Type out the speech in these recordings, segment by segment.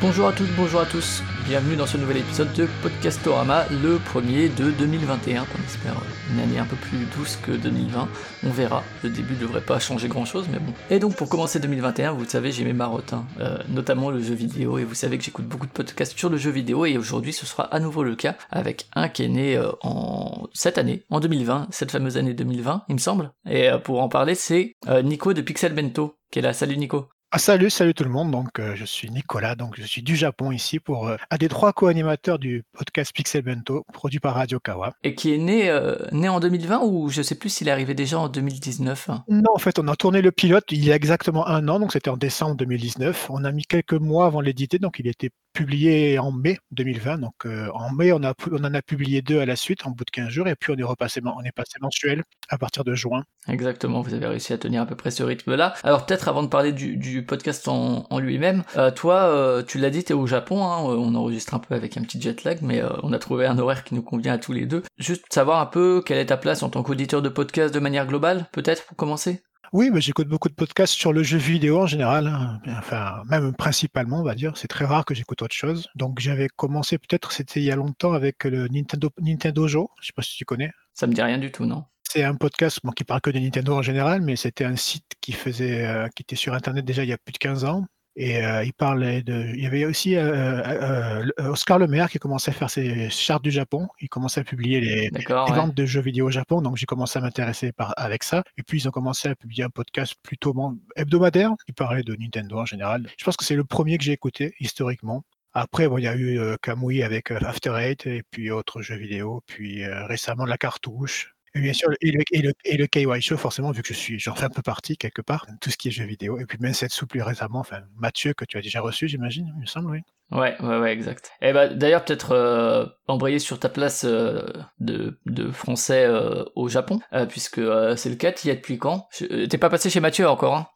Bonjour à toutes, bonjour à tous. Bienvenue dans ce nouvel épisode de Podcastorama, le premier de 2021, qu'on espère une année un peu plus douce que 2020. On verra, le début devrait pas changer grand chose, mais bon. Et donc pour commencer 2021, vous savez, j'ai mes marottes, hein, euh, notamment le jeu vidéo, et vous savez que j'écoute beaucoup de podcasts sur le jeu vidéo, et aujourd'hui ce sera à nouveau le cas, avec un qui est né euh, en cette année, en 2020, cette fameuse année 2020, il me semble. Et euh, pour en parler, c'est Nico de Pixel Bento, qui est là. Salut Nico. Ah, salut, salut tout le monde. Donc, euh, je suis Nicolas, donc je suis du Japon ici pour euh, un des trois co-animateurs du podcast Pixel Bento, produit par Radio Kawa. Et qui est né, euh, né en 2020 ou je sais plus s'il est arrivé déjà en 2019 hein Non, en fait, on a tourné le pilote il y a exactement un an, donc c'était en décembre 2019. On a mis quelques mois avant l'éditer, donc il était publié en mai 2020. Donc en mai, on, en a publié deux à la suite en bout de 15 jours, et puis on est repassé, on est passé mensuel à partir de juin. Exactement, vous avez réussi à tenir à peu près ce rythme-là. Alors peut-être avant de parler du, podcast en, lui-même, euh, toi, euh, tu l'as dit, tu es au Japon, hein, euh, on enregistre un peu avec un petit jet lag, mais on a trouvé un horaire qui nous convient à tous les deux. Juste savoir un peu quelle est ta place en tant qu'auditeur de podcast de manière globale, peut-être pour commencer? Oui, mais j'écoute beaucoup de podcasts sur le jeu vidéo en général, hein. enfin même principalement, on va dire. C'est très rare que j'écoute autre chose. Donc j'avais commencé peut-être, c'était il y a longtemps avec le Nintendo Nintendo Joe. Je sais pas si tu connais. Ça me dit rien du tout, non c'est un podcast bon, qui parle que de Nintendo en général, mais c'était un site qui faisait, euh, qui était sur Internet déjà il y a plus de 15 ans. Et euh, il parlait de. Il y avait aussi euh, Oscar Le Maire qui commençait à faire ses chartes du Japon. Il commençait à publier les, ventes de jeux vidéo au Japon. Donc j'ai commencé à m'intéresser avec ça. Et puis ils ont commencé à publier un podcast plutôt hebdomadaire qui parlait de Nintendo en général. Je pense que c'est le premier que j'ai écouté historiquement. Après, bon, il y a eu Kamui avec After Eight et puis autres jeux vidéo. Puis récemment la cartouche. Et bien sûr, et le, et le, KY Show, forcément, vu que je suis, j'en fais un peu partie quelque part, tout ce qui est jeux vidéo. Et puis même cette souple plus récemment, enfin, Mathieu, que tu as déjà reçu, j'imagine, il me semble, oui. Ouais, ouais, ouais, exact. Et bah, d'ailleurs, peut-être euh, embrayer sur ta place euh, de, de français euh, au Japon, puisque c'est le cas, tu y es depuis quand? T'es pas passé chez Mathieu encore, hein?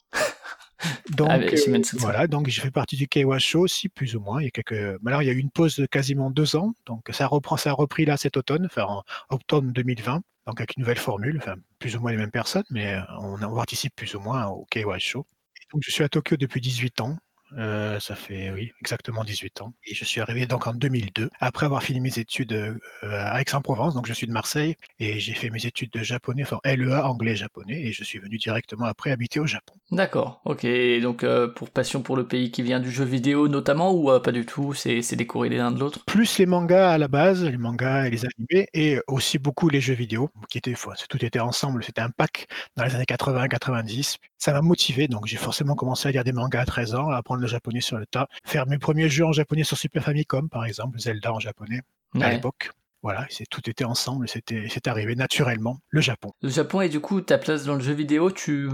donc, voilà, donc je fais partie du KY Show aussi, plus ou moins. Il y a quelques... Alors, il y a eu une pause de quasiment deux ans, donc ça reprend, ça a repris là cet automne, enfin en octobre 2020 donc avec une nouvelle formule, enfin, plus ou moins les mêmes personnes, mais euh, on, on participe plus ou moins au KY Show. donc je suis à Tokyo depuis 18 ans, euh, ça fait, oui, exactement 18 ans. Et je suis arrivé donc en 2002, après avoir fini mes études euh, à Aix-en-Provence, donc je suis de Marseille, et j'ai fait mes études de japonais, enfin LEA, anglais-japonais, et je suis venu directement après habiter au Japon. D'accord, ok. Donc euh, pour passion pour le pays qui vient du jeu vidéo notamment, ou pas du tout, c'est décorrélé l'un de l'autre? Plus les mangas à la base, les mangas et les animés, et aussi beaucoup les jeux vidéo, qui étaient, tout était ensemble, c'était un pack dans les années 80-90. Ça m'a motivé, donc j'ai forcément commencé à lire des mangas à 13 ans, à apprendre le japonais sur le tas, faire mes premiers jeux en japonais sur Super Famicom, par exemple, Zelda en japonais, à l'époque. Voilà, c'est tout était ensemble, c'était c'est arrivé naturellement, le Japon. Le Japon et du coup ta place dans le jeu vidéo, tu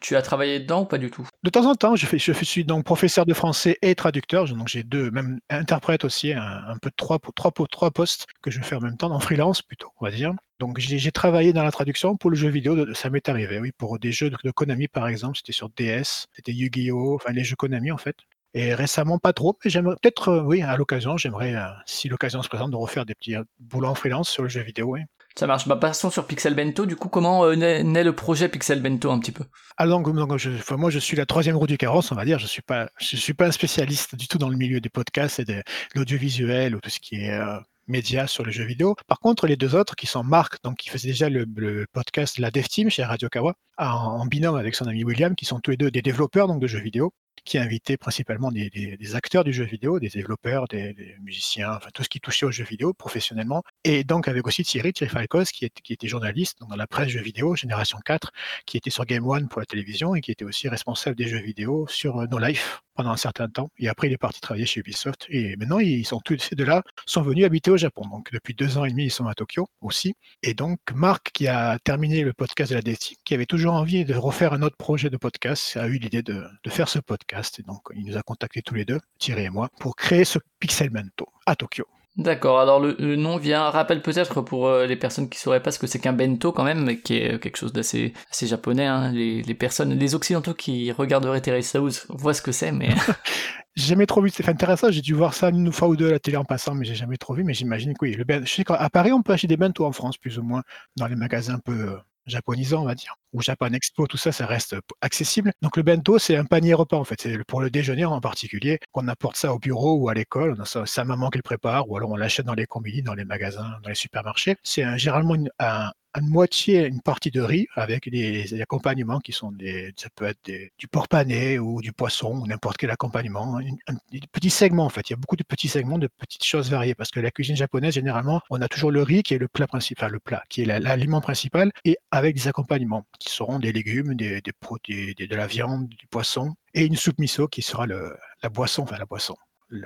tu as travaillé dedans ou pas du tout? De temps en temps, je fais je suis donc professeur de français et traducteur, donc j'ai deux même interprète aussi un, peu de trois trois trois postes que je fais en même temps en freelance plutôt, on va dire. Donc j'ai travaillé dans la traduction pour le jeu vidéo, ça m'est arrivé, oui, pour des jeux de, de Konami par exemple, c'était sur DS, c'était Yu-Gi-Oh, enfin les jeux Konami en fait. Et récemment, pas trop, mais j'aimerais peut-être, euh, oui, à l'occasion, j'aimerais, euh, si l'occasion se présente, de refaire des petits euh, boulots en freelance sur le jeu vidéo, oui. Ça marche. Bah, passons sur Pixel Bento. Du coup, comment naît, le projet Pixel Bento un petit peu? Alors, ah, donc, je, moi, je suis la troisième roue du carrosse, on va dire. Je suis pas, je suis pas un spécialiste du tout dans le milieu des podcasts et de l'audiovisuel ou tout ce qui est médias sur le jeu vidéo. Par contre, les deux autres qui sont Marc, donc qui faisait déjà le, podcast La Dev Team chez Radio Kawa, en, binôme avec son ami William, qui sont tous les deux des développeurs donc de jeux vidéo, qui a invité principalement des, acteurs du jeu vidéo, des développeurs, des, musiciens, enfin tout ce qui touchait au jeu vidéo professionnellement. Et donc avec aussi Thierry, Thierry qui était journaliste dans la presse jeux vidéo, Génération 4, qui était sur Game One pour la télévision et qui était aussi responsable des jeux vidéo sur euh, No Life pendant un certain temps. Et après, il est parti travailler chez Ubisoft. Et maintenant, ils sont tous ces deux-là sont venus habiter au Japon. Donc depuis deux ans et demi, ils sont à Tokyo aussi. Et donc Marc, qui a terminé le podcast de la DSI, qui avait toujours envie de refaire un autre projet de podcast, a eu l'idée de, faire ce podcast et donc, il nous a contactés tous les deux, Thierry et moi, pour créer ce Pixelmento à Tokyo. D'accord, alors le, nom vient, rappelle peut-être pour euh, les personnes qui sauraient pas ce que c'est qu'un bento quand même, qui est quelque chose d'assez assez japonais. Hein. Les, personnes, les occidentaux qui regarderaient Teresa House voient ce que c'est, mais... j'ai jamais trop vu, c'est intéressant, j'ai dû voir ça une fois ou deux à la télé en passant, mais j'ai jamais trop vu, mais j'imagine que oui. Le, je sais qu'à Paris, on peut acheter des bento en France, plus ou moins, dans les magasins un peu japonisant, on va dire, ou Japan Expo, tout ça, ça reste accessible. Donc le bento, c'est un panier repas en fait. C'est pour le déjeuner en particulier qu'on apporte ça au bureau ou à l'école. On a sa, maman qui le prépare, ou alors on l'achète dans les combini, dans les magasins, dans les supermarchés. C'est généralement un, une moitié, une partie de riz avec des, accompagnements qui sont des, ça peut être du porc pané ou du poisson ou n'importe quel accompagnement. Un, petit segment en fait. Il y a beaucoup de petits segments de petites choses variées parce que la cuisine japonaise généralement, on a toujours le riz qui est le plat principal, le plat qui est l'aliment principal et avec des accompagnements qui seront des légumes, des, des, de la viande, du poisson et une soupe miso qui sera le, la boisson, enfin la boisson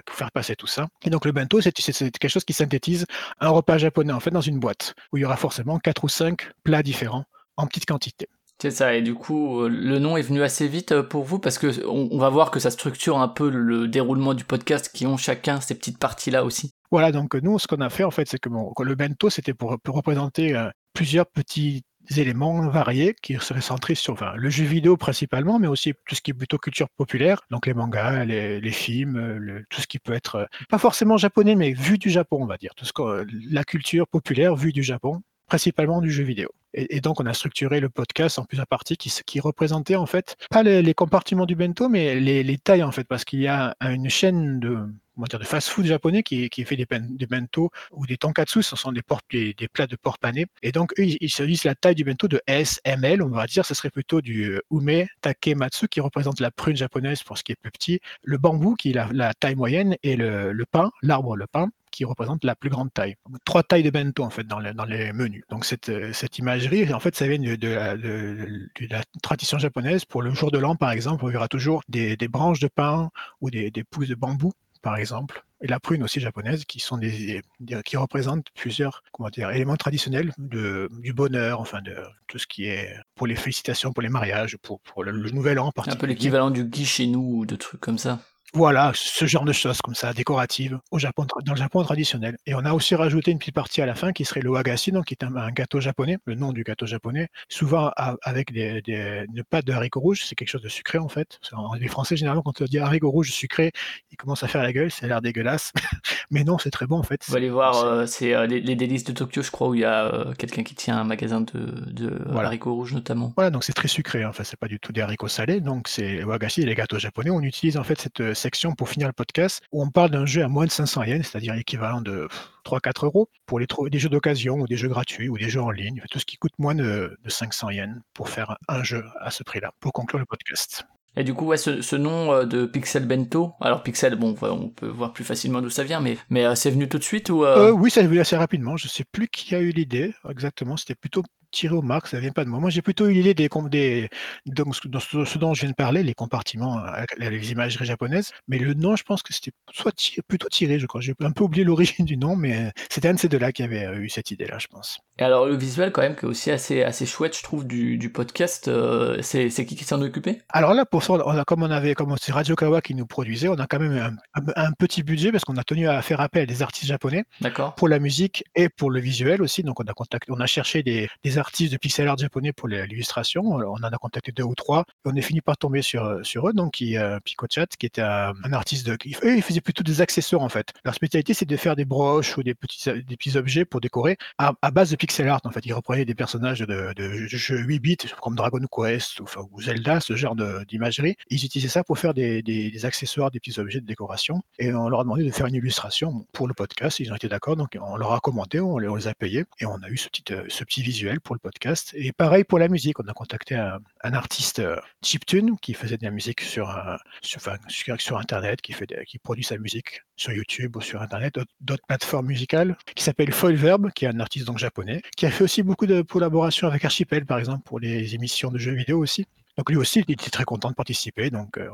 pour faire passer tout ça. Et donc le bento, c'est quelque chose qui synthétise un repas japonais en fait dans une boîte où il y aura forcément quatre ou cinq plats différents en petite quantité. C'est ça, et du coup, euh, le nom est venu assez vite euh, pour vous parce que on, va voir que ça structure un peu le déroulement du podcast qui ont chacun ces petites parties-là aussi. Voilà, donc nous, ce qu'on a fait en fait, c'est que le bento, c'était pour, représenter euh, plusieurs petits éléments variés qui seraient centrés sur le jeu vidéo principalement, mais aussi tout ce qui est plutôt culture populaire, donc les mangas, les, films, tout ce qui peut être pas forcément japonais, mais vu du Japon, on va dire, tout ce que, la culture populaire vue du Japon, principalement du jeu vidéo. Et, donc, on a structuré le podcast en plusieurs parties qui représentaient en fait pas les, compartiments du bento, mais les, tailles en fait, parce qu'il y a une chaîne de, dire, de fast-food japonais qui, fait des, bento ou des tonkatsu, ce sont des, plats de porc pané. Et donc, eux, ils, se disent la taille du bento de SML, on va dire, ce serait plutôt du euh, ume takematsu qui représente la prune japonaise pour ce qui est plus petit, le bambou qui est la, taille moyenne et le, le pain, l'arbre, le pain qui représente la plus grande taille. Trois tailles de bento en fait dans, les menus. Donc cette, euh, cette imagerie, en fait, ça vient de, la, tradition japonaise. Pour le jour de l'an, par exemple, on verra toujours des, branches de pin ou des pousses de bambou par exemple, et la prune aussi japonaise, qui sont des, qui représentent plusieurs comment dire, éléments traditionnels de, du bonheur, enfin de tout ce qui est pour les félicitations, pour les mariages, pour, pour le, nouvel an en particulier. Un peu l'équivalent du gui chez nous ou de trucs comme ça. Voilà, ce genre de choses comme ça, décoratives, au Japon, dans le Japon traditionnel. Et on a aussi rajouté une petite partie à la fin qui serait le wagashi, donc qui est un, gâteau japonais, le nom du gâteau japonais, souvent avec des, des, une pâte de haricots rouges, c'est quelque chose de sucré en fait. Les Français, généralement, quand on dit haricots rouges sucrés, ils commencent à faire la gueule, ça a l'air dégueulasse. Mais non, c'est très bon en fait. Va aller voir, euh, c'est euh, les, délices de Tokyo, je crois, où il y a euh, quelqu'un qui tient un magasin de, de haricots rouges notamment. Voilà, donc c'est très sucré, enfin, c'est pas du tout des haricots salés, donc c'est wagashi, les gâteaux japonais. On utilise en fait cette section pour finir le podcast où on parle d'un jeu à moins de 500 yens, c'est-à-dire l'équivalent de 3-4 euros, pour les des jeux d'occasion ou des jeux gratuits ou des jeux en ligne, tout ce qui coûte moins de, 500 yens pour faire un jeu à ce prix-là, pour conclure le podcast. Et du coup, ouais, ce, nom euh, de Pixel Bento, alors Pixel, bon, on peut voir plus facilement d'où ça vient, mais, mais euh, c'est venu tout de suite ou euh? Oui, ça est venu assez rapidement. Je sais plus qui a eu l'idée exactement. C'était plutôt tiré au marque, ça vient pas de moi. Moi, j'ai plutôt eu l'idée des, des dans ce, dont je viens de parler, les compartiments, les imageries japonaises. Mais le nom, je pense que c'était soit plutôt tiré, je crois. J'ai un peu oublié l'origine du nom, mais c'était un de ces deux-là qui avait eu cette idée-là, je pense. Et alors, le visuel, quand même, qui est aussi assez, assez chouette, je trouve, du, du podcast, euh, c'est qui qui s'en occupait Alors là, pour ça, on a, comme on avait, comme c'est Radio Kawa qui nous produisait, on a quand même un, un, petit budget parce qu'on a tenu à faire appel à des artistes japonais pour la musique et pour le visuel aussi. Donc, on a contacté, on a cherché des, des artistes de pixel art japonais pour l'illustration. On en a contacté deux ou trois. On est fini par tomber sur, sur eux. Donc, qui, euh, Picochat, qui était un, artiste de. Eux, ils faisaient plutôt des accessoires, en fait. Leur spécialité, c'est de faire des broches ou des petits, des petits objets pour décorer à, base de pixel art. En fait, ils reprenaient des personnages de, de jeux 8 bits, comme Dragon Quest ou, Zelda, ce genre d'imagerie. Ils utilisaient ça pour faire des, des, accessoires, des petits objets de décoration. Et on leur a demandé de faire une illustration pour le podcast. Ils ont été d'accord. Donc, on leur a commenté, on les, a payés. Et on a eu ce petit, euh, ce petit visuel pour le podcast. Et pareil pour la musique, on a contacté un, artiste euh, chiptune qui faisait de la musique sur, euh, sur, sur, Internet, qui, fait qui produit sa musique sur YouTube ou sur Internet, d'autres plateformes musicales, qui s'appelle Foilverb, qui est un artiste donc japonais, qui a fait aussi beaucoup de collaborations avec Archipel, par exemple, pour les émissions de jeux vidéo aussi. Donc lui aussi, il était très content de participer. Donc euh,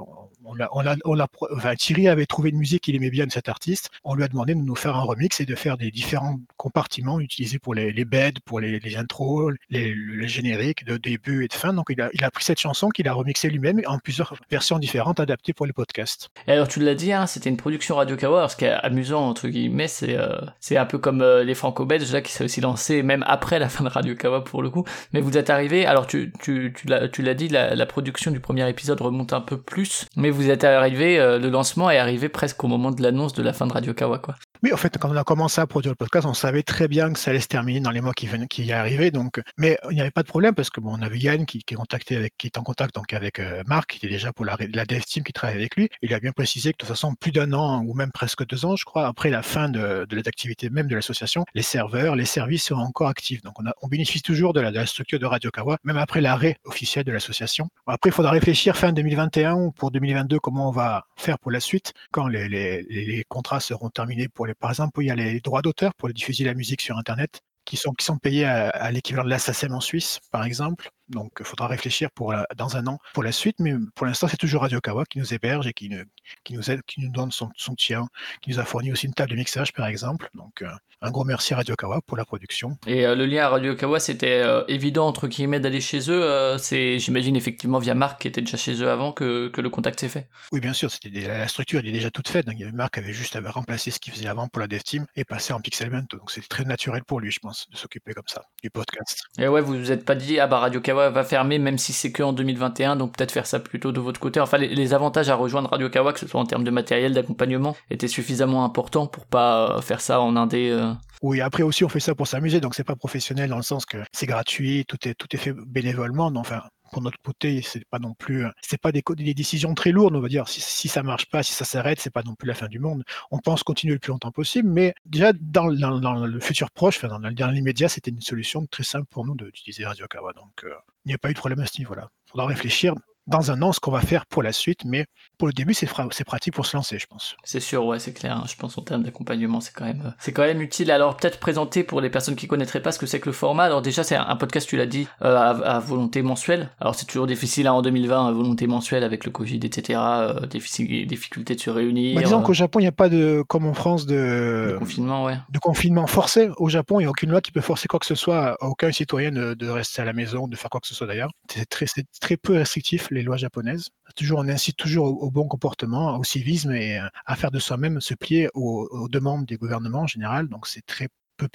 on a, on a, on a, enfin, Thierry avait trouvé une musique qu'il aimait bien de cet artiste. On lui a demandé de nous faire un remix et de faire des différents compartiments utilisés pour les, les beds, pour les, les intros, les, les, génériques de début et de fin. Donc il a, il a pris cette chanson qu'il a remixée lui-même en plusieurs versions différentes adaptées pour le podcast. Et alors tu l'as dit, hein, c'était une production Radio Kawa. Ce qui est amusant entre guillemets, c'est euh, un peu comme euh, les Franco-Belges là qui s'est aussi lancé même après la fin de Radio Kawa pour le coup. Mais vous êtes arrivé. Alors tu tu tu l'as tu l'as dit la, la production du premier épisode remonte un peu plus, mais vous êtes arrivé, euh, le lancement est arrivé presque au moment de l'annonce de la fin de Radio Kawa, quoi. En fait, quand on a commencé à produire le podcast, on savait très bien que ça allait se terminer dans les mois qui, venaient, qui y arrivaient. Donc, mais il n'y avait pas de problème parce que bon, on avait Yann qui, qui, est en contact donc avec euh, Marc, qui était déjà pour la, dev team qui travaille avec lui. Il a bien précisé que de toute façon, plus d'un an ou même presque deux ans, je crois, après la fin de, de l'activité même de l'association, les serveurs, les services seront encore actifs. Donc, on, bénéficie toujours de la, structure de Radio Kawa, même après l'arrêt officiel de l'association. Après, il faudra réfléchir fin 2021 ou pour 2022 comment on va faire pour la suite quand les contrats seront terminés pour les, par exemple, il y a les droits d'auteur pour diffuser la musique sur Internet qui sont, payés à, l'équivalent de la en Suisse, par exemple. Donc, il faudra réfléchir pour la, dans un an pour la suite, mais pour l'instant, c'est toujours Radio Kawa qui nous héberge et qui, ne, qui nous aide, qui nous donne son, son soutien, qui nous a fourni aussi une table de mixage, par exemple. Donc, euh, un gros merci à Radio Kawa pour la production. Et euh, le lien à Radio Kawa, c'était euh, évident, entre guillemets, d'aller chez eux. C'est, j'imagine, effectivement, via Marc qui était déjà chez eux avant que, que le contact s'est fait. Oui, bien sûr, c'était la structure elle est déjà toute faite. Donc, Marc avait juste à remplacer ce qu'il faisait avant pour la dev team et passer en Pixelment. Donc, c'était très naturel pour lui, je pense, de s'occuper comme ça du podcast. Et ouais, vous vous êtes pas dit, ah bah Radio Kawa va fermer, même si c'est que en 2021, donc peut-être faire ça plutôt de votre côté. Enfin, les, avantages à rejoindre Radio Kawa, que ce soit en termes de matériel, d'accompagnement, étaient suffisamment importants pour pas faire ça en indé. Euh... Oui, après aussi, on fait ça pour s'amuser, donc c'est pas professionnel dans le sens que c'est gratuit, tout est, tout est fait bénévolement. Donc, enfin, pour notre côté, c'est pas non plus, c'est pas des, des, décisions très lourdes, on va dire. Si, ça marche pas, si ça s'arrête, c'est pas non plus la fin du monde. On pense continuer le plus longtemps possible, mais déjà dans, le futur proche, dans l'immédiat, c'était une solution très simple pour nous d'utiliser Radio Kawa. Donc, euh, il n'y a pas eu de problème à ce niveau-là. Il faudra réfléchir dans un an ce qu'on va faire pour la suite, mais pour le début, c'est pratique pour se lancer, je pense. C'est sûr, ouais, c'est clair. Hein. Je pense en termes d'accompagnement, c'est quand même, c'est quand même utile. Alors peut-être présenter pour les personnes qui connaîtraient pas ce que c'est que le format. Alors déjà, c'est un podcast, tu l'as dit, euh, à, à, volonté mensuelle. Alors c'est toujours difficile hein, en 2020, à volonté mensuelle avec le Covid, etc. Euh, difficulté de se réunir. Bah, disons qu'au Japon, il n'y a pas de, comme en France, de, de confinement, ouais. De confinement forcé. Au Japon, il n'y a aucune loi qui peut forcer quoi que ce soit à aucun citoyen de, de rester à la maison, de faire quoi que ce soit d'ailleurs. C'est très, très peu restrictif les lois japonaises. Toujours, on incite toujours au, bon comportement, au civisme et à faire de soi-même se plier aux, aux, demandes des gouvernements en général. Donc c'est très peu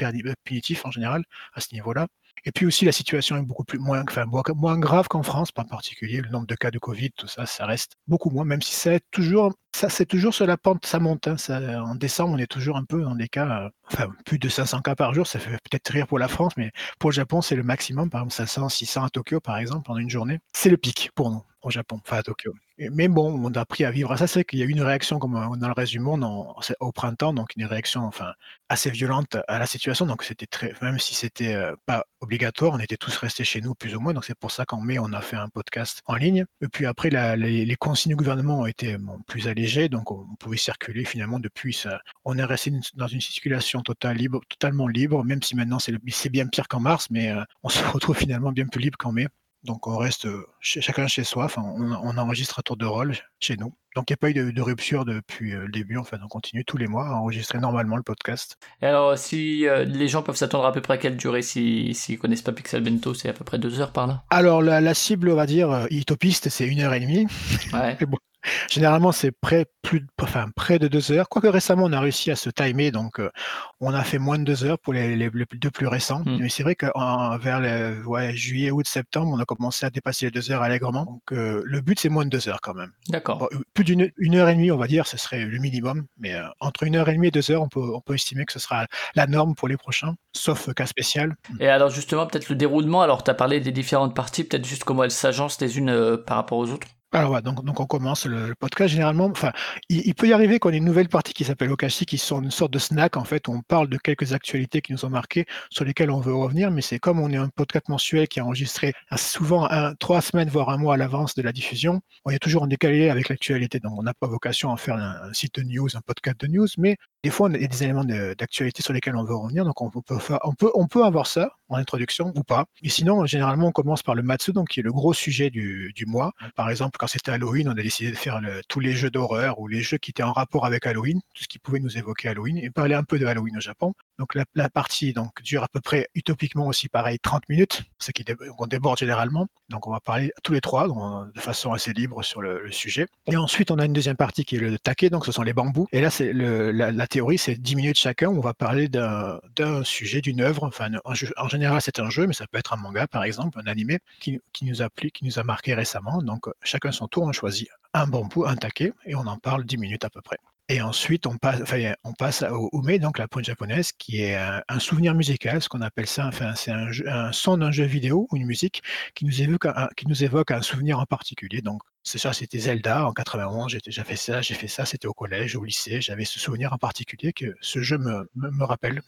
punitif en général à ce niveau-là. Et puis aussi, la situation est beaucoup plus moins, grave qu'en France, en particulier. Le nombre de cas de Covid, tout ça, ça reste beaucoup moins, même si c'est toujours, ça, c'est toujours sur la pente, ça monte. Hein, en décembre, on est toujours un peu dans des cas, euh, enfin, plus de 500 cas par jour. Ça fait peut-être rire pour la France, mais pour le Japon, c'est le maximum. Par exemple, 500, 600 à Tokyo, par exemple, pendant une journée. C'est le pic pour nous au Japon, enfin à Tokyo. Mais bon, on a appris à vivre à ça. C'est qu'il y a eu une réaction, comme dans le monde, en, au printemps, donc une réaction enfin, assez violente à la situation. Donc c'était très, même si c'était euh, pas obligatoire, on était tous restés chez nous plus ou moins. Donc c'est pour ça qu'en mai, on a fait un podcast en ligne. Et puis après, les, consignes du gouvernement ont été plus allégées, donc on, on, pouvait circuler finalement depuis ça. On est resté dans une circulation libre, totalement libre, même si maintenant c'est bien pire qu'en mars, mais euh, on se retrouve finalement bien plus libre qu'en mai. Donc on reste chez, chacun chez soi, enfin, on, on, enregistre à tour de rôle chez nous. Donc il n'y a pas eu de, de, rupture depuis le début, enfin on continue tous les mois à enregistrer normalement le podcast. Et alors si euh, les gens peuvent s'attendre à peu près à quelle durée s'ils si, si connaissent pas Pixel Bento, c'est à peu près deux heures par là? Alors la, la cible, on va dire, euh, utopiste, c'est une heure et demie. Ouais. bon, Généralement, c'est près, plus, enfin, près de deux heures. Quoique récemment, on a réussi à se timer, donc euh, on a fait moins de deux heures pour les, les, les deux plus récents. Hmm. Mm. Mais c'est vrai que vers le, ouais, juillet, août, septembre, on a commencé à dépasser les deux heures allègrement. Donc euh, le but, c'est moins de deux heures quand même. D'accord. Bon, plus d'une une heure et demie, on va dire, ce serait le minimum. Mais euh, entre une heure et demie et deux heures, on peut, on peut estimer que ce sera la norme pour les prochains, sauf cas spécial. Et alors justement, peut-être le déroulement. Alors, tu as parlé des différentes parties, peut-être juste comment elles s'agencent les unes euh, par rapport aux autres. Alors ouais, donc, on commence le, podcast généralement. Enfin, il, peut y arriver qu'on ait une nouvelle partie qui s'appelle Okashi, qui sont une sorte de snack en fait. Où on parle de quelques actualités qui nous ont marqué, sur lesquelles on veut revenir. Mais c'est comme on est un podcast mensuel qui est enregistré souvent un, trois semaines voire un mois à l'avance de la diffusion. On est toujours en décalé avec l'actualité, donc on n'a pas vocation à faire un, un, site de news, un podcast de news. Mais des fois, y a des éléments d'actualité sur lesquels on veut revenir. Donc on peut, on on avoir ça en introduction ou pas. Et sinon, généralement, on commence par le Matsu, donc qui est le gros sujet du, mois. Par exemple, quand c'était Halloween, on a décidé de faire tous les jeux d'horreur ou les jeux qui étaient en rapport avec Halloween, tout ce qui pouvait nous évoquer Halloween, et parler un peu de Halloween au Japon. Donc la, partie donc, dure à peu près utopiquement aussi pareil 30 minutes, ce qui dé on déborde généralement. Donc on va parler tous les trois de façon assez libre sur le, sujet. Et ensuite on a une deuxième partie qui est le take, donc ce sont les bambous. Et là c'est la, la, théorie, c'est 10 minutes chacun. On va parler d'un sujet, d'une œuvre. Enfin, en général c'est un jeu, mais ça peut être un manga par exemple, un animé qui, qui nous a plu, qui nous a marqué récemment. Donc chacun son tour, on choisit un bambou, un taquet, et on en parle 10 minutes à peu près. Et ensuite, on passe, au ume, donc la pointe japonaise, qui est un, souvenir musical, ce qu'on appelle ça. C'est un, son d'un jeu vidéo ou une musique qui nous évoque un, souvenir en particulier. Donc, c'est ça, c'était Zelda en 91. J'ai déjà fait ça, j'ai fait ça. C'était au collège, au lycée. J'avais ce souvenir en particulier que ce jeu me, rappelle.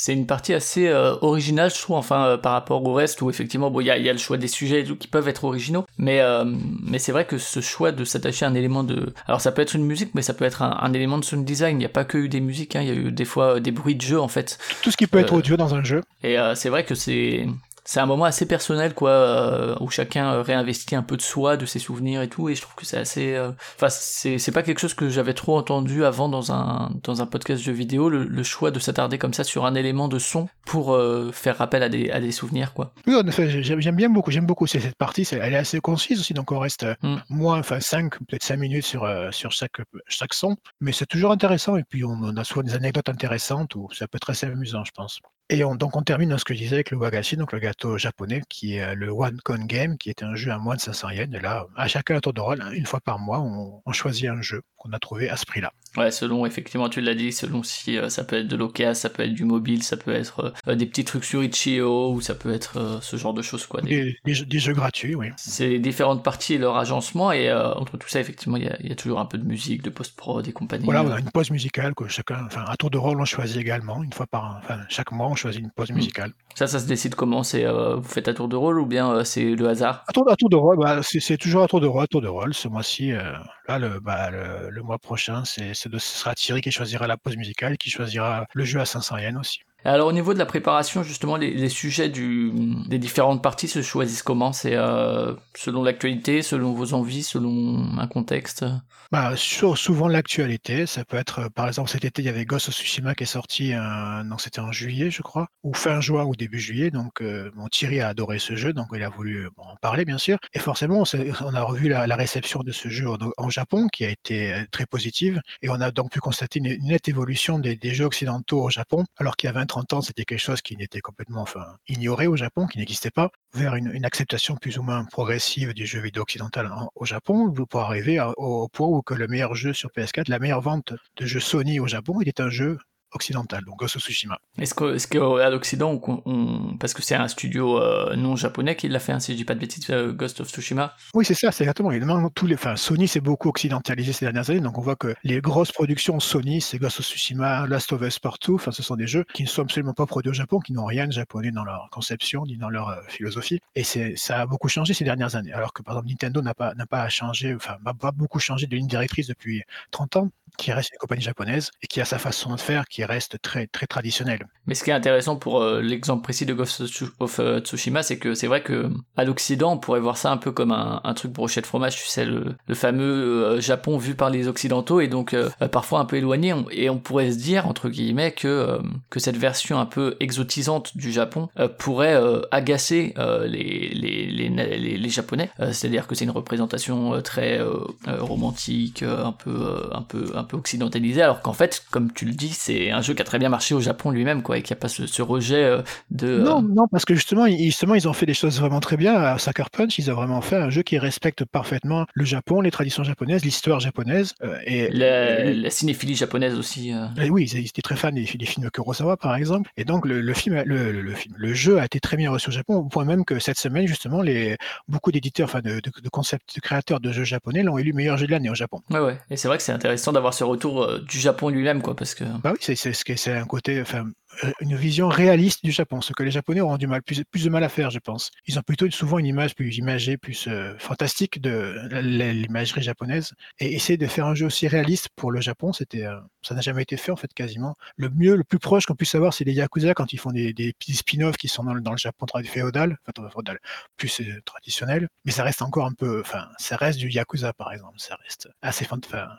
C'est une partie assez euh, originale, je trouve, enfin, euh, par rapport au reste, où effectivement, bon, il y a, y a, le choix des sujets qui peuvent être originaux, mais, euh, mais c'est vrai que ce choix de s'attacher à un élément de... Alors ça peut être une musique, mais ça peut être un, élément de sound design, il n'y a pas que eu des musiques, hein. il y a eu des fois des bruits de jeu, en fait. Tout ce qui peut être audio dans un jeu. Et c'est vrai que c'est c'est un moment assez personnel quoi euh, où chacun euh, réinvestit un peu de soi de ses souvenirs et tout et je trouve que c'est assez euh, enfin c'est c'est pas quelque chose que j'avais trop entendu avant dans un dans un podcast jeu vidéo le, choix de s'attarder comme ça sur un élément de son pour faire rappel à des à des souvenirs quoi oui en effet j'aime bien beaucoup j'aime beaucoup cette partie elle est assez concise aussi donc on reste mm. moins enfin 5 peut-être 5 minutes sur sur chaque chaque son mais c'est toujours intéressant et puis on, on a souvent des anecdotes intéressantes ou ça peut être assez amusant je pense et on, donc on termine dans ce que je disais avec le wagashi, donc le gâteau japonais, qui est euh, le One Con Game, qui est un jeu à moins de 500 yens. Et là, à chacun tour de rôle, hein, une fois par mois, on, on choisit un jeu qu'on a trouvé à ce prix-là. Ouais, selon, effectivement, tu l'as dit, selon si euh, ça peut être de l'OCA, ça peut être du mobile, ça peut être euh, des petits trucs sur Itch.io, ou ça peut être ce genre de choses, quoi. Des, des, jeux, gratuits, oui. C'est différentes parties et leur agencement, et entre tout ça, effectivement, il y, y, a toujours un peu de musique, de post-prod et compagnie. Voilà, on a une pause musicale que chacun, enfin, à tour de rôle, on choisit également, une fois par, enfin, chaque mois, on choisit une pause hmm. musicale. Ça, ça se décide comment? C'est euh, vous faites à tour de rôle ou bien euh, c'est le hasard? À tour, de rôle, bah, c'est toujours à tour de rôle, tour de rôle. Ce mois-ci, euh, là, le, bah, le, mois prochain, c'est ce sera Thierry qui choisira la pause musicale, qui choisira le jeu à 500 yens aussi. Alors au niveau de la préparation, justement, les, sujets des différentes parties se choisissent comment? C'est selon l'actualité, selon vos envies, selon un contexte? Bah, souvent l'actualité, ça peut être, par exemple, cet été, il y avait Ghost of Tsushima qui est sorti, non, c'était en juillet, je crois, ou fin juin ou début juillet. Donc, mon Thierry a adoré ce jeu, donc il a voulu en parler, bien sûr. Et forcément, on, a revu la, réception de ce jeu en, Japon, qui a été très positive, et on a donc pu constater une, nette évolution des, jeux occidentaux au Japon, alors qu'il y a 20-30 ans, c'était quelque chose qui n'était complètement, ignoré au Japon, qui n'existait pas, vers une, acceptation plus ou moins progressive du jeu vidéo occidental au Japon, pour arriver au point où que le meilleur jeu sur PS4, la meilleure vente de jeux Sony au Japon, il est un jeu occidental, donc Ghost of Tsushima. Est-ce qu'à l'Occident, on, parce que c'est un studio euh, non japonais qui l'a fait, hein, si je dis pas de bêtises, euh, Ghost of Tsushima? Oui, c'est ça, c'est exactement. Évidemment, tous les, enfin, Sony s'est beaucoup occidentalisé ces dernières années, donc on voit que les grosses productions Sony, c'est Ghost of Tsushima, Last of Us Partout, enfin, ce sont des jeux qui ne sont absolument pas produits au Japon, qui n'ont rien de japonais dans leur conception ni dans leur euh, philosophie, et ça a beaucoup changé ces dernières années. Alors que par exemple Nintendo n'a pas, pas changé, enfin, n'a pas beaucoup changé de ligne directrice depuis 30 ans, qui reste une compagnie japonaise et qui a sa façon de faire qui reste très très traditionnelle. Mais ce qui est intéressant pour euh, l'exemple précis de Ghost of euh, Tsushima, c'est que c'est vrai que à l'Occident, on pourrait voir ça un peu comme un, truc brochette fromage, tu sais, le, fameux euh, Japon vu par les Occidentaux et donc parfois un peu éloigné. Et on pourrait se dire entre guillemets que que cette version un peu exotisante du Japon pourrait agacer les, les, les, les, Japonais. C'est-à-dire que c'est une représentation très romantique, un peu un peu un peu occidentalisé, alors qu'en fait, comme tu le dis, c'est un jeu qui a très bien marché au Japon lui-même, quoi, et qui a pas ce, rejet euh, de. Non, euh, non, parce que justement, ils, justement, ils ont fait des choses vraiment très bien. À Sucker Punch, ils ont vraiment fait un jeu qui respecte parfaitement le Japon, les traditions japonaises, l'histoire japonaise. Euh, et la, cinéphilie japonaise aussi. oui, ils étaient très fans des, films de Kurosawa, par exemple. Et donc, le, film, le, film, le jeu a été très bien reçu au Japon, au point même que cette semaine, justement, les, beaucoup d'éditeurs, enfin, de, de, concepts, de créateurs de jeux japonais l'ont élu meilleur jeu de l'année au Japon. Ouais, ouais. Et c'est vrai que c'est intéressant d'avoir ce retour du Japon lui-même, quoi, parce que. Bah oui, c'est c'est un côté, enfin, euh, une vision réaliste du Japon, ce que les Japonais auront du mal, plus, de mal à faire, je pense. Ils ont plutôt souvent une image plus imagée, plus euh, fantastique de l'imagerie japonaise, et essayer de faire un jeu aussi réaliste pour le Japon, c'était, ça n'a jamais été fait en fait quasiment. Le mieux, le plus proche qu'on puisse avoir, c'est les Yakuza quand ils font des, des petits spin-offs qui sont dans le, dans le Japon féodal, enfin féodal, plus traditionnel, mais ça reste encore un peu, enfin, ça reste du Yakuza par exemple, ça reste assez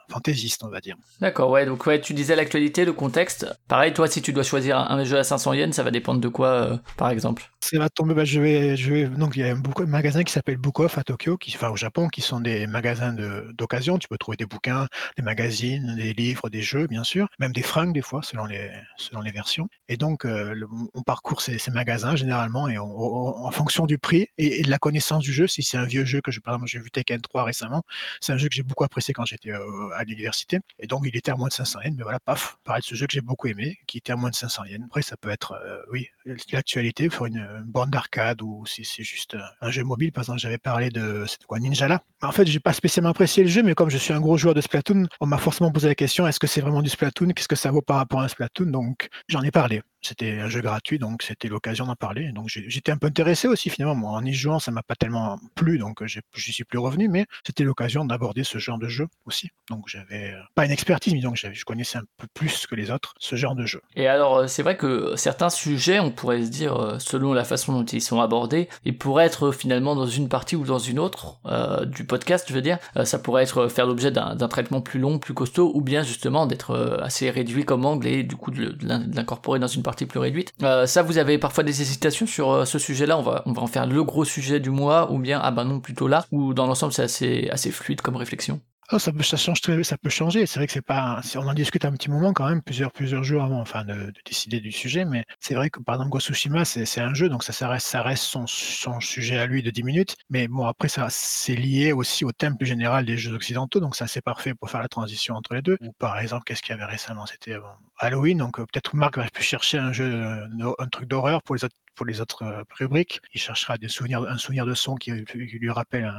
fantaisiste, on va dire. D'accord, ouais, donc ouais, tu disais l'actualité, le contexte. Pareil, toi, si tu dois choisir un jeu à 500 yens, ça va dépendre de quoi, euh, par exemple? Ça va tomber, bah, je, vais, je vais, donc il y a un, un magasin qui s'appelle Book Off à Tokyo, qui, enfin au Japon, qui sont des magasins d'occasion. Tu peux trouver des bouquins, des magazines, des livres, des jeux, bien sûr, même des fringues des fois, selon les, selon les versions. Et donc, on parcourt ces, magasins généralement et en fonction du prix et, de la connaissance du jeu, si c'est un vieux jeu que je, par exemple, j'ai vu Tekken 3 récemment, c'est un jeu que j'ai beaucoup apprécié quand j'étais à l'université. Et donc, il était à moins de 500 yens, mais voilà, paf, pareil, ce jeu que j'ai beaucoup aimé, qui était à moins de 500 yens. Après, ça peut être, oui, l'actualité, pour une, bande d'arcade ou si c'est juste un jeu mobile. Par exemple, j'avais parlé de, quoi, Ninjala. En fait, j'ai pas spécialement apprécié le jeu, mais comme je suis un gros joueur de Splatoon, on m'a forcément posé la question est-ce que c'est vraiment du Splatoon Qu'est-ce que ça vaut par rapport à un Splatoon Donc, j'en ai parlé. C'était un jeu gratuit, donc c'était l'occasion d'en parler. Donc j'étais un peu intéressé aussi finalement. Moi, en y jouant, ça m'a pas tellement plu, donc je suis plus revenu, mais c'était l'occasion d'aborder ce genre de jeu aussi. Donc j'avais pas une expertise, mais donc je connaissais un peu plus que les autres ce genre de jeu. Et alors euh, c'est vrai que certains sujets, on pourrait se dire, euh, selon la façon dont ils sont abordés, ils pourraient être finalement dans une partie ou dans une autre euh, du podcast, je veux dire. ça pourrait être faire l'objet d'un traitement plus long, plus costaud, ou bien justement d'être assez réduit comme angle et du coup de l'incorporer dans une partie plus réduite. Euh, ça, vous avez parfois des hésitations sur euh, ce sujet-là. On va, on va en faire le gros sujet du mois, ou bien ah ben non plutôt là, ou dans l'ensemble c'est assez, assez fluide comme réflexion. Oh, ça, peut, ça, change ça peut changer. C'est vrai que c'est pas. On en discute un petit moment quand même, plusieurs, plusieurs jours avant enfin, de, décider du sujet. Mais c'est vrai que par exemple, Ghost c'est un jeu, donc ça, ça reste, ça reste son, son, sujet à lui de 10 minutes. Mais bon, après, ça c'est lié aussi au thème plus général des jeux occidentaux, donc ça c'est parfait pour faire la transition entre les deux. Ou par exemple, qu'est-ce qu'il y avait récemment? C'était Halloween, donc euh, peut-être Marc va plus chercher un jeu, un truc d'horreur pour les autres pour les autres euh, rubriques. Il cherchera des souvenirs, un souvenir de son qui, lui rappelle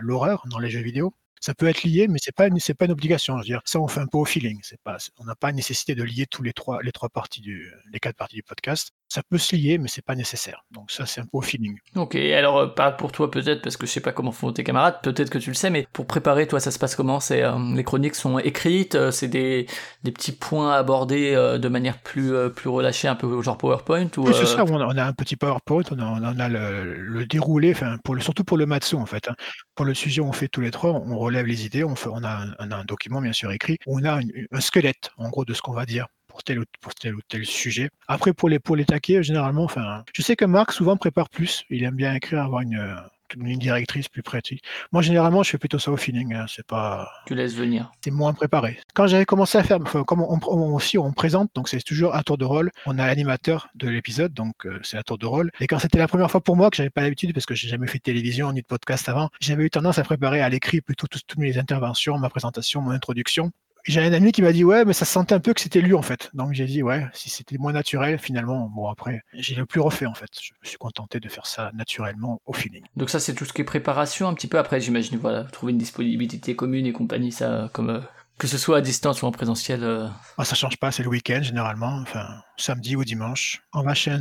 l'horreur dans les jeux vidéo. Ça peut être lié, mais c'est pas c'est pas une obligation. Je veux dire, ça on fait un peu au feeling. C'est pas, on n'a pas nécessité de lier tous les trois les trois parties du les quatre parties du podcast ça peut se lier, mais c'est pas nécessaire. Donc ça, c'est un peu au feeling. Ok, alors euh, pas pour toi peut-être, parce que je sais pas comment font tes camarades, peut-être que tu le sais, mais pour préparer, toi, ça se passe comment? C'est euh, les chroniques sont écrites, euh, c'est des, des petits points abordés de manière plus plus relâchée, un peu genre PowerPoint ou Oui, c'est ça. On a, un petit PowerPoint, on a, le, déroulé, enfin pour le, surtout pour le Matsu en fait. Hein. Pour le sujet, on fait tous les trois, on relève les idées, on, on a, un, document bien sûr écrit, on a un squelette en gros de ce qu'on va dire pour tel ou, pour tel ou tel sujet. Après, pour les, pour les taquets, généralement, je sais que Marc souvent prépare plus. Il aime bien écrire, avoir une, une directrice plus pratique. Moi, généralement, je fais plutôt ça au feeling. Hein, c'est pas. Tu laisses venir. C'est moins préparé. Quand j'avais commencé à faire, comme on, aussi on présente, donc c'est toujours un tour de rôle. On a l'animateur de l'épisode, donc euh, c'est un tour de rôle. Et quand c'était la première fois pour moi que j'avais pas l'habitude, parce que j'ai jamais fait de télévision ni de podcast avant, j'avais eu tendance à préparer à l'écrit plutôt toutes, toutes mes interventions, ma présentation, mon introduction j'ai un ami qui m'a dit ouais mais ça sentait un peu que c'était lui en fait. Donc j'ai dit ouais si c'était moins naturel finalement bon après j'ai le plus refait en fait. Je me suis contenté de faire ça naturellement au feeling. Donc ça c'est tout ce qui est préparation un petit peu. Après j'imagine voilà trouver une disponibilité commune et compagnie ça comme euh, que ce soit à distance ou en présentiel euh... ah, ça change pas c'est le week-end généralement. Enfin samedi ou dimanche on va chez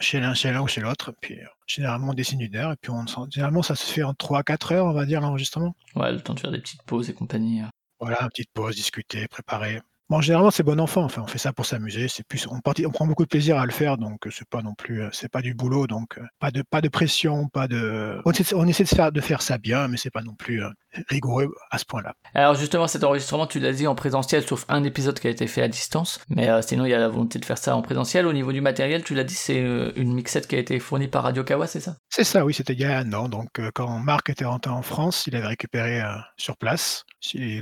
chez l'un chez l'un ou chez l'autre puis euh, généralement on dessine une heure et puis on généralement ça se fait en 3-4 heures on va dire l'enregistrement. Ouais le temps de faire des petites pauses et compagnie euh. Voilà, une petite pause, discuter, préparer. Bon, généralement, c'est bon enfant. Enfin, on fait ça pour s'amuser. C'est plus, on, on, prend beaucoup de plaisir à le faire, donc c'est pas non plus, c'est pas du boulot, donc pas de, pas de pression, pas de. On essaie, de faire, de faire ça bien, mais c'est pas non plus rigoureux à ce point-là. Alors justement, cet enregistrement, tu l'as dit en présentiel, sauf un épisode qui a été fait à distance, mais sinon il y a la volonté de faire ça en présentiel. Au niveau du matériel, tu l'as dit, c'est une mixette qui a été fournie par Radio Kawa, c'est ça? C'est ça, oui, c'était il y a un an. Donc quand Marc était rentré en France, il avait récupéré sur place.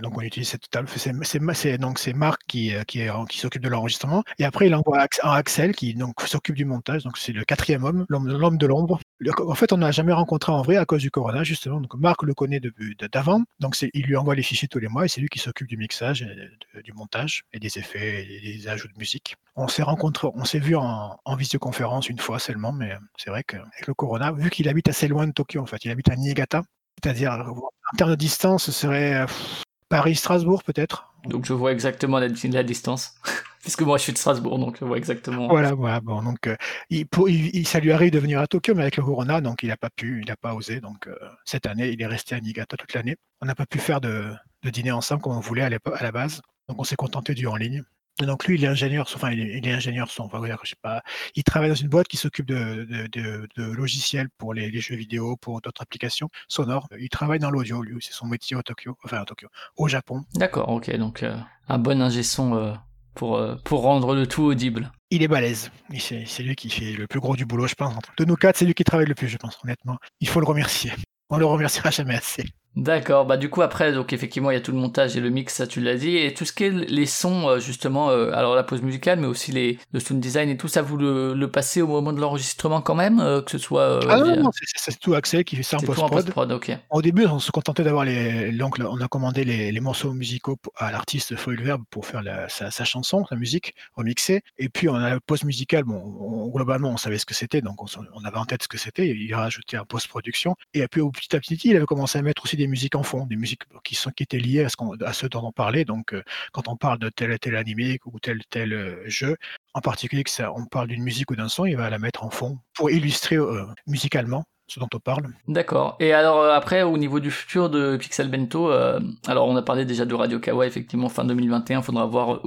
donc on utilise cette table. C'est donc c'est Marc qui, euh, qui, s'occupe de l'enregistrement. Et après, il envoie à Axel qui s'occupe du montage. Donc c'est le quatrième homme, l'homme de l'ombre. En fait, on n'a jamais rencontré en vrai à cause du corona, justement. Donc Marc le connaît d'avant. Donc il lui envoie les fichiers tous les mois et c'est lui qui s'occupe du mixage, du montage et des effets et des ajouts de musique. On s'est rencontré, on s'est vu en, en, visioconférence une fois seulement, mais c'est vrai qu'avec le corona, vu qu'il habite assez loin de Tokyo, en fait, il habite à Niigata, c'est-à-dire en termes de distance, ce serait Paris-Strasbourg peut-être. Donc je vois exactement la, distance. Puisque moi je suis de Strasbourg, donc je vois exactement. Voilà, voilà. Bon, donc euh, il, pour, ça lui arrive de venir à Tokyo, mais avec le Corona, donc il n'a pas pu, il n'a pas osé. Donc euh, cette année, il est resté à Niigata toute l'année. On n'a pas pu faire de, de, dîner ensemble comme on voulait à, à la base. Donc on s'est contenté du en ligne. Donc lui, il est ingénieur, enfin il est, ingénieur son, enfin, je sais pas, il travaille dans une boîte qui s'occupe de, de, logiciels pour les, jeux vidéo, pour d'autres applications sonores. Il travaille dans l'audio, lui, c'est son métier au Tokyo, enfin à Tokyo, au Japon. D'accord, ok, donc euh, un bon ingé son euh, pour, euh, pour rendre le tout audible. Il est balèze, c'est lui qui fait le plus gros du boulot, je pense. De nous quatre, c'est lui qui travaille le plus, je pense, honnêtement. Il faut le remercier. On le remerciera jamais assez. D'accord, bah du coup après, donc effectivement il y a tout le montage et le mix, ça tu l'as dit, et tout ce qui est les sons euh, justement, euh, alors la pause musicale, mais aussi les, le sound design et tout ça, vous le, le passez au moment de l'enregistrement quand même, euh, que ce soit... ah non, non c'est tout Axel qui fait ça en post-prod. Post ok. Au début on se contentait d'avoir les... Donc on a commandé les, les morceaux musicaux à l'artiste Foil Verbe pour faire la, sa, sa, chanson, sa musique, remixée, et puis on a la pause musicale, bon globalement on savait ce que c'était, donc on, on, avait en tête ce que c'était, il a rajouté un post-production, et puis petit à petit il avait commencé à mettre aussi des musiques en fond, des musiques qui, sont, qui étaient liées à, ce à ceux dont on parlait. Donc, euh, quand on parle de tel tel animé ou tel tel euh, jeu, en particulier que ça, on parle d'une musique ou d'un son, il va la mettre en fond pour illustrer euh, musicalement ce dont on parle. D'accord. Et alors après, au niveau du futur de Pixel Bento, alors on a parlé déjà de Radio Kawa, effectivement fin 2021. Faudra voir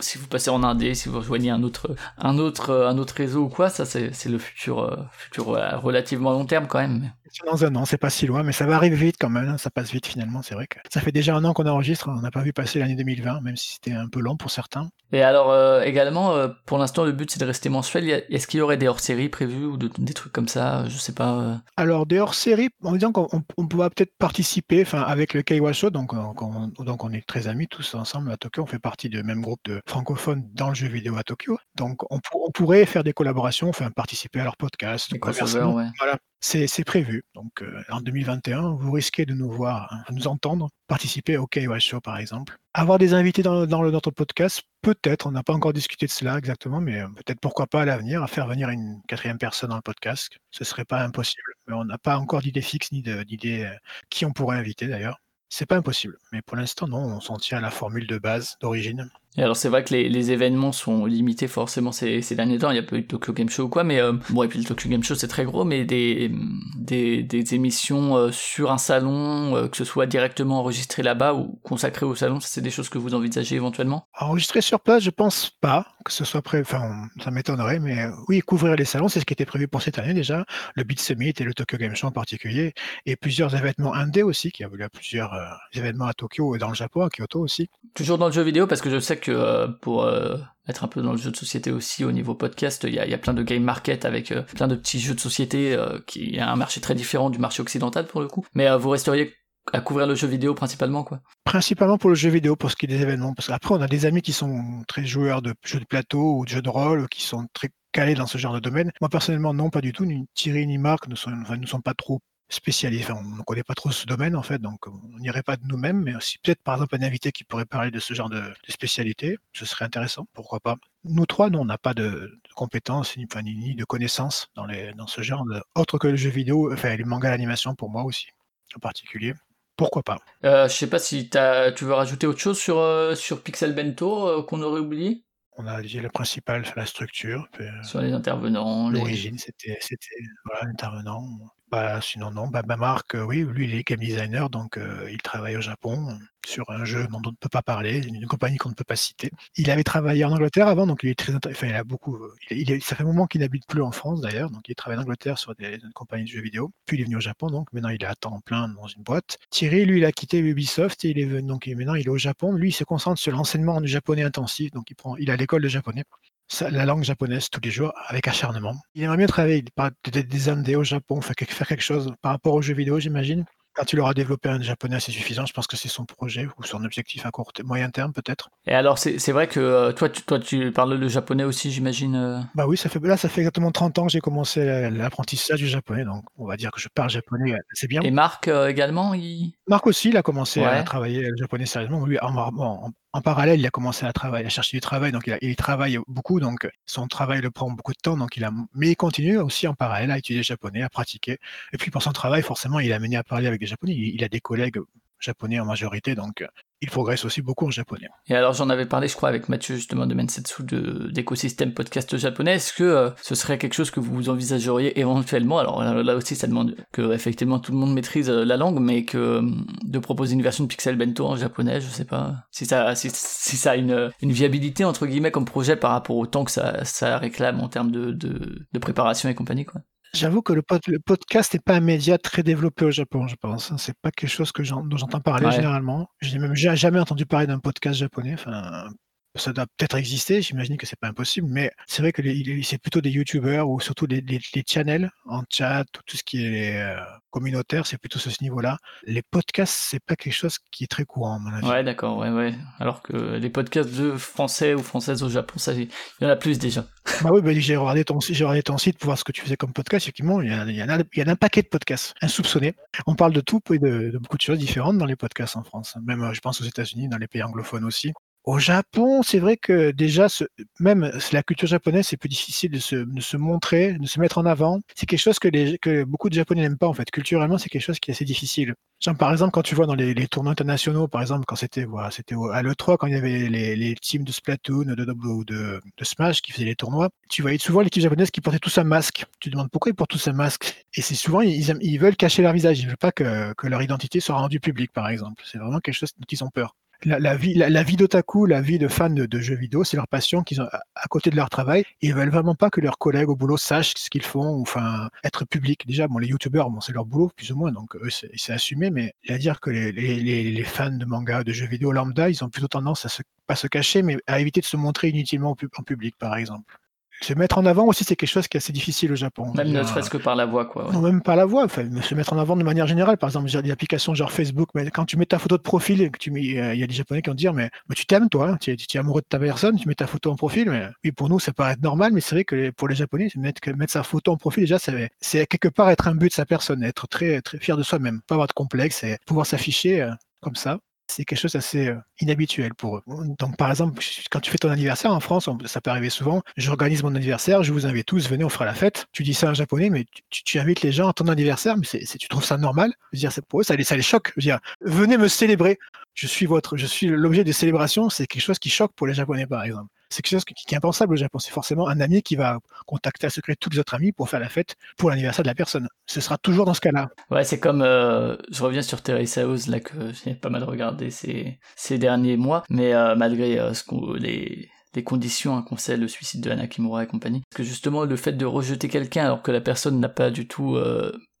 si vous passez en Indé, si vous rejoignez un autre, un autre, un autre réseau ou quoi. Ça, c'est le futur, futur relativement long terme quand même. Dans un an, c'est pas si loin, mais ça va arriver vite quand même. Hein, ça passe vite finalement. C'est vrai que ça fait déjà un an qu'on enregistre. On n'a pas vu passer l'année 2020, même si c'était un peu long pour certains. Et alors euh, également, euh, pour l'instant, le but c'est de rester mensuel. Est-ce qu'il y aurait des hors-séries prévus ou des trucs comme ça? Je sais pas. Euh. Alors des hors-séries, en disant qu'on on pourra peut-être participer, enfin avec le Keiwa Show, donc on, donc on est très amis tous ensemble à Tokyo. On fait partie du même groupe de francophones dans le jeu vidéo à Tokyo. Donc on, pourrait faire des collaborations, enfin participer à leur podcast. Voilà, c'est prévu. Donc euh, en 2021, vous risquez de nous voir, hein, nous entendre participer au KOS Show par exemple. Avoir des invités dans, notre podcast, peut-être, on n'a pas encore discuté de cela exactement, mais euh, peut-être pourquoi pas à l'avenir, à faire venir une quatrième personne dans le podcast. Ce serait pas impossible. Mais on n'a pas encore d'idée fixe ni d'idée euh, qui on pourrait inviter d'ailleurs. C'est pas impossible, mais pour l'instant non, on s'en tient à la formule de base d'origine. Et alors c'est vrai que les, les, événements sont limités forcément ces, ces derniers temps, il y a pas eu de Tokyo Game Show ou quoi, mais euh, bon et puis le Tokyo Game Show c'est très gros, mais des, des, des émissions euh, sur un salon, euh, que ce soit directement enregistré là-bas ou consacré au salon, c'est des choses que vous envisagez éventuellement? Enregistrer sur place, je pense pas que ce soit prêt, enfin ça m'étonnerait, mais oui, couvrir les salons, c'est ce qui était prévu pour cette année déjà, le Beat Summit et le Tokyo Game Show en particulier, et plusieurs événements indés aussi, qui a eu plusieurs événements à Tokyo et dans le Japon, à Kyoto aussi. Toujours dans le jeu vidéo parce que je sais que euh, pour euh, être un peu dans le jeu de société aussi au niveau podcast, il y a, y a plein de game market avec euh, plein de petits jeux de société qui a un marché très différent du marché occidental pour le coup. Mais vous resteriez à couvrir le jeu vidéo principalement quoi Principalement pour le jeu vidéo pour ce qui est des événements parce qu'après on a des amis qui sont très joueurs de jeux de plateau ou de jeux de rôle qui sont très calés dans ce genre de domaine. Moi personnellement non pas du tout, ni Thierry ni Marc ne sont, ne sont pas trop spécialisé. on ne connaît pas trop ce domaine en fait, donc on n'irait pas de nous-mêmes, mais aussi peut-être par exemple un invité qui pourrait parler de ce genre de, spécialité, ce serait intéressant, pourquoi pas. Nous trois, nous, on n'a pas de, compétences ni, ni, de connaissances dans, les, dans ce genre, de, autre que le jeu vidéo, enfin les mangas d'animation pour moi aussi, en particulier. Pourquoi pas euh, Je sais pas si as, tu veux rajouter autre chose sur, euh, sur Pixel Bento euh, qu'on aurait oublié? On a dit le principal, la structure. Sur les intervenants. L'origine, c'était voilà, l'intervenant. Bah, sinon, non. Bah, bah Marc, euh, oui, lui, il est game designer, donc euh, il travaille au Japon sur un jeu dont on ne peut pas parler, une compagnie qu'on ne peut pas citer. Il avait travaillé en Angleterre avant, donc il est très enfin, il a beaucoup. Il, ça fait un moment qu'il n'habite plus en France d'ailleurs, donc il travaille en Angleterre sur des, compagnies de jeux vidéo. Puis il est venu au Japon, donc maintenant il est à temps plein dans une boîte. Thierry, lui, il a quitté Ubisoft et il est venu, donc maintenant il est au Japon. Lui, il se concentre sur l'enseignement du japonais intensif, donc il prend, il a l'école de japonais la langue japonaise tous les jours avec acharnement. Il aimerait mieux travailler peut-être des années au Japon, faire quelque chose par rapport aux jeux vidéo, j'imagine. Quand il aura développé un japonais assez suffisant, je pense que c'est son projet ou son objectif à court moyen terme peut-être. Et alors c'est vrai que euh, toi, tu, toi tu parles le japonais aussi j'imagine euh? Bah oui, ça fait, là ça fait exactement 30 ans que j'ai commencé l'apprentissage du japonais, donc on va dire que je parle japonais, c'est bien. Et Marc euh, également il... Marc aussi, il a commencé à travailler le japonais sérieusement. Oui, en, en, en parallèle, il a commencé à travailler, à chercher du travail, donc il, il, travaille beaucoup, donc son travail le prend beaucoup de temps, donc il a, mais il continue aussi en parallèle à étudier le japonais, à pratiquer. Et puis pour son travail, forcément, il a mené à parler avec des japonais. il a des collègues japonais en majorité, donc il progresse aussi beaucoup en japonais. Et alors j'en avais parlé, je crois, avec Mathieu justement de Mensetsu d'écosystème podcast japonais. Est-ce que euh, ce serait quelque chose que vous envisageriez éventuellement? Alors là, aussi, ça demande que effectivement tout le monde maîtrise euh, la langue, mais que euh, de proposer une version de Pixel Bento en japonais, je sais pas si ça si, ça a une, une viabilité entre guillemets comme projet par rapport au temps que ça, ça réclame en termes de, de, de préparation et compagnie quoi. J'avoue que le, podcast n'est pas un média très développé au Japon, je pense. Hein. C'est pas quelque chose que dont j'entends parler généralement. Je n'ai même jamais entendu parler d'un podcast japonais. Enfin, ça doit peut-être exister, j'imagine que c'est pas impossible, mais c'est vrai que c'est plutôt des youtubeurs ou surtout des, channels en chat, tout ce qui est euh, communautaire, c'est plutôt ce niveau-là. Les podcasts, c'est pas quelque chose qui est très courant, à mon avis. Ouais, d'accord, ouais, ouais. Alors que les podcasts de français ou françaises au Japon, ça, il y en a plus déjà. Bah oui, bah, j'ai regardé, ton, regardé ton site pour voir ce que tu faisais comme podcast. Effectivement, il y, a, il, y a, il y a un paquet de podcasts insoupçonnés. On parle de tout et de, de, beaucoup de choses différentes dans les podcasts en France. Même, euh, je pense, aux États-Unis, dans les pays anglophones aussi. Au Japon, c'est vrai que déjà, même la culture japonaise, c'est plus difficile de se, montrer, de se mettre en avant. C'est quelque chose que, beaucoup de Japonais n'aiment pas, en fait. Culturellement, c'est quelque chose qui est assez difficile. Par exemple, quand tu vois dans les, tournois internationaux, par exemple, quand c'était voilà, à l'E3, quand il y avait les, teams de Splatoon de, de, Smash qui faisaient les tournois, tu voyais souvent l'équipe japonaise qui portait tous un masque. Tu te demandes pourquoi ils portent tous un masque? Et c'est souvent, ils, veulent cacher leur visage. Ils veulent pas que leur identité soit rendue publique, par exemple. C'est vraiment quelque chose dont ils ont peur la, vie, la, vie d'otaku, la vie de fans de, jeux vidéo, c'est leur passion qu'ils ont à, côté de leur travail. Ils veulent vraiment pas que leurs collègues au boulot sachent ce qu'ils font, ou enfin être public. Déjà, bon, les youtubeurs, bon, c'est leur boulot plus ou moins, donc eux, c'est assumé. Mais à dire que les, fans de manga, de jeux vidéo lambda, ils ont plutôt tendance à se pas se cacher, mais à éviter de se montrer inutilement en public, par exemple se mettre en avant aussi, c'est quelque chose qui est assez difficile au Japon. Même ne serait-ce que par la voix, quoi. Non, même par la voix. Enfin, se mettre en avant de manière générale. Par exemple, des applications genre Facebook, mais quand tu mets ta photo de profil, que tu mets, il y a des Japonais qui vont dire, mais, mais tu t'aimes, toi, hein, tu, es, amoureux de ta personne, tu mets ta photo en profil. Mais oui, pour nous, ça paraît normal, mais c'est vrai que pour les Japonais, mettre, mettre sa photo en profil, déjà, c'est quelque part être un but de sa personne, être très, très fier de soi-même, pas avoir de complexe et pouvoir s'afficher euh, comme ça c'est quelque chose d'assez euh, inhabituel pour eux. Donc, par exemple, quand tu fais ton anniversaire en France, ça peut arriver souvent. J'organise mon anniversaire, je vous invite tous, venez, on fera la fête. Tu dis ça en japonais, mais tu, invites les gens à ton anniversaire, mais c'est, tu trouves ça normal? Je veux dire, pour eux, ça les, ça les choque. Je dire, venez me célébrer. Je suis votre, je suis l'objet de célébration. C'est quelque chose qui choque pour les Japonais, par exemple c'est quelque chose qui, est impensable au Japon. C'est forcément un ami qui va contacter à secret tous les autres amis pour faire la fête pour l'anniversaire de la personne. Ce sera toujours dans ce cas-là. Ouais, c'est comme, euh, je reviens sur Teresa House, là, que j'ai pas mal regardé ces, derniers mois, mais euh, malgré euh, les conditions hein, qu'on sait le suicide de Anna Kimura et compagnie. Parce que justement, le fait de rejeter quelqu'un alors que la personne n'a pas du tout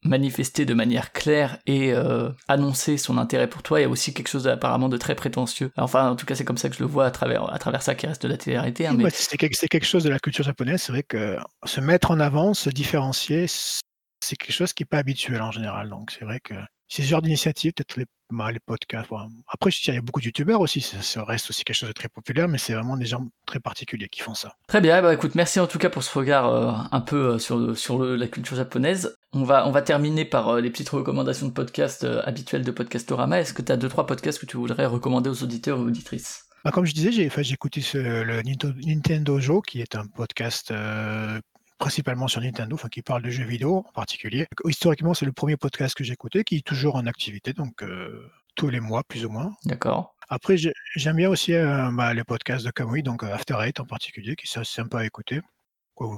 manifester de manière claire et euh, annoncer son intérêt pour toi, il y a aussi quelque chose apparemment de très prétentieux. Enfin, en tout cas, c'est comme ça que je le vois à travers, à travers ça qui reste de la télé-réalité. Hein, mais... c'est quelque, chose de la culture japonaise. C'est vrai que se mettre en avant, se différencier, c'est quelque chose qui n'est pas habituel en général. Donc, c'est vrai que c'est ce genre d'initiative, peut-être les, bah, les, podcasts. Après, il y a beaucoup de youtubeurs aussi, ça, reste aussi quelque chose de très populaire, mais c'est vraiment des gens très particuliers qui font ça. Très bien, bah écoute, merci en tout cas pour ce regard euh, un peu euh, sur, sur la culture japonaise. On va, on va terminer par euh, les petites recommandations de podcasts habituelles de Podcastorama. Est-ce que tu as deux, trois podcasts que tu voudrais recommander aux auditeurs ou auditrices? Bah, comme je disais, j'ai écouté le Nintendo Joe, qui est un podcast principalement sur Nintendo, enfin qui parle de jeux vidéo en particulier. Historiquement, c'est le premier podcast que j'ai écouté, qui est toujours en activité, donc euh, tous les mois plus ou moins. D'accord. Après, j'aime bien aussi euh, bah, les podcasts de Kamui, donc euh, After Eight en particulier, qui sont sympa à écouter.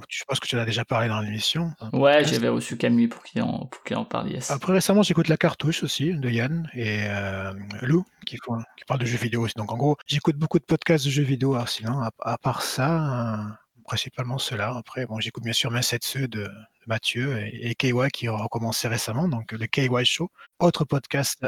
Je pense que tu en as déjà parlé dans l'émission. Ouais, j'avais reçu Camille pour qu'il en, en parle. Après, récemment, j'écoute La Cartouche aussi, de Yann et Lou, qui, qui parlent de jeux vidéo aussi. Donc, en gros, j'écoute beaucoup de podcasts de jeux vidéo. Alors, sinon, à, part ça, principalement cela. Après, bon, j'écoute bien sûr Mensetsu de, Mathieu et, et KY qui a recommencé récemment, donc le KY Show, autre podcast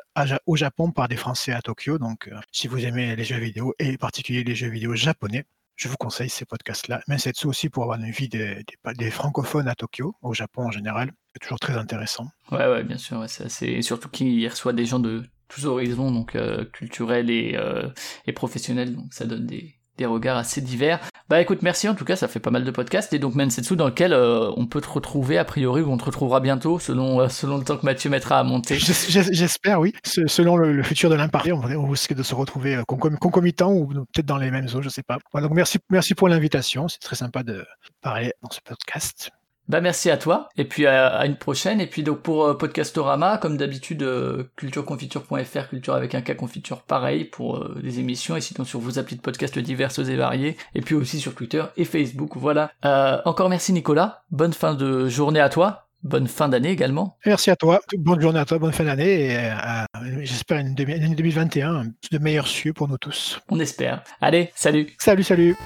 au Japon par des Français à Tokyo. Donc, euh, si vous aimez les jeux vidéo et en particulier les jeux vidéo japonais, je vous conseille ces podcasts-là. Mensetsu aussi pour avoir une vie des, des, francophones à Tokyo, au Japon en général. C'est toujours très intéressant. Ouais, ouais, bien sûr. c'est surtout qu'il reçoit des gens de tous horizons, donc euh, culturels et, euh, et professionnels. Donc, ça donne des, des regards assez divers. Bah écoute, merci en tout cas, ça fait pas mal de podcasts et donc Mensetsu dans lequel euh, on peut te retrouver a priori ou on te retrouvera bientôt selon euh, selon le temps que Mathieu mettra à monter? J'espère oui, selon le, futur de l'imparti, on, on risque de se retrouver euh, concomitant ou peut-être dans les mêmes eaux, je sais pas. donc merci merci pour l'invitation, c'est très sympa de parler dans ce podcast. Bah merci à toi et puis à, une prochaine. Et puis donc pour euh, Podcastorama comme d'habitude euh, cultureconfiture.fr culture avec un cas confiture pareil pour euh, les émissions et sinon sur vos applis de podcast diverses et variées et puis aussi sur Twitter et Facebook. Voilà. Encore merci Nicolas. Bonne fin de journée à toi. Bonne fin d'année également. Merci à toi. Bonne journée à toi bonne fin d'année et j'espère une, année 2021 de meilleurs cieux pour nous tous. On espère. Allez salut. Salut salut